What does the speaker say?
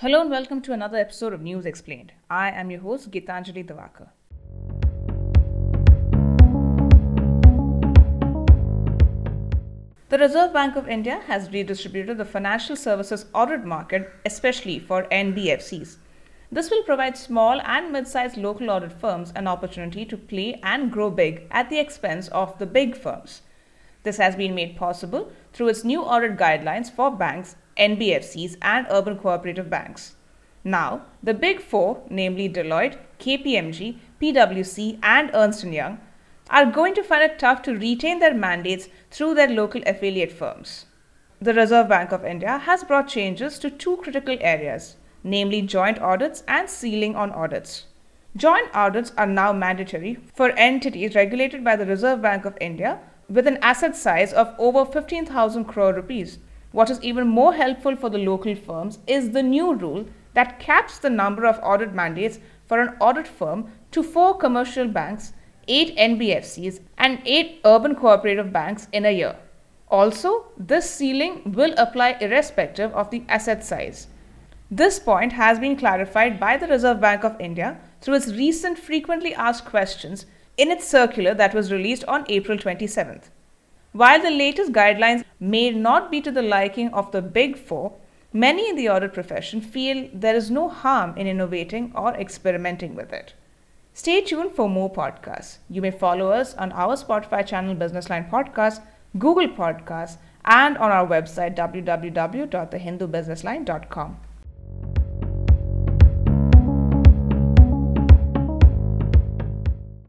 Hello and welcome to another episode of News Explained. I am your host, Gitanjali Davakar. The Reserve Bank of India has redistributed the financial services audit market, especially for NBFCs. This will provide small and mid sized local audit firms an opportunity to play and grow big at the expense of the big firms. This has been made possible through its new audit guidelines for banks NBFCs, and urban cooperative banks. Now, the big four, namely Deloitte, KPMG, PwC, and Ernst & Young, are going to find it tough to retain their mandates through their local affiliate firms. The Reserve Bank of India has brought changes to two critical areas, namely joint audits and ceiling on audits. Joint audits are now mandatory for entities regulated by the Reserve Bank of India with an asset size of over 15,000 crore rupees what is even more helpful for the local firms is the new rule that caps the number of audit mandates for an audit firm to four commercial banks, eight NBFCs, and eight urban cooperative banks in a year. Also, this ceiling will apply irrespective of the asset size. This point has been clarified by the Reserve Bank of India through its recent frequently asked questions in its circular that was released on April 27th. While the latest guidelines may not be to the liking of the big four, many in the audit profession feel there is no harm in innovating or experimenting with it. Stay tuned for more podcasts. You may follow us on our Spotify channel Business Line Podcast, Google Podcasts, and on our website www.thehindubusinessline.com.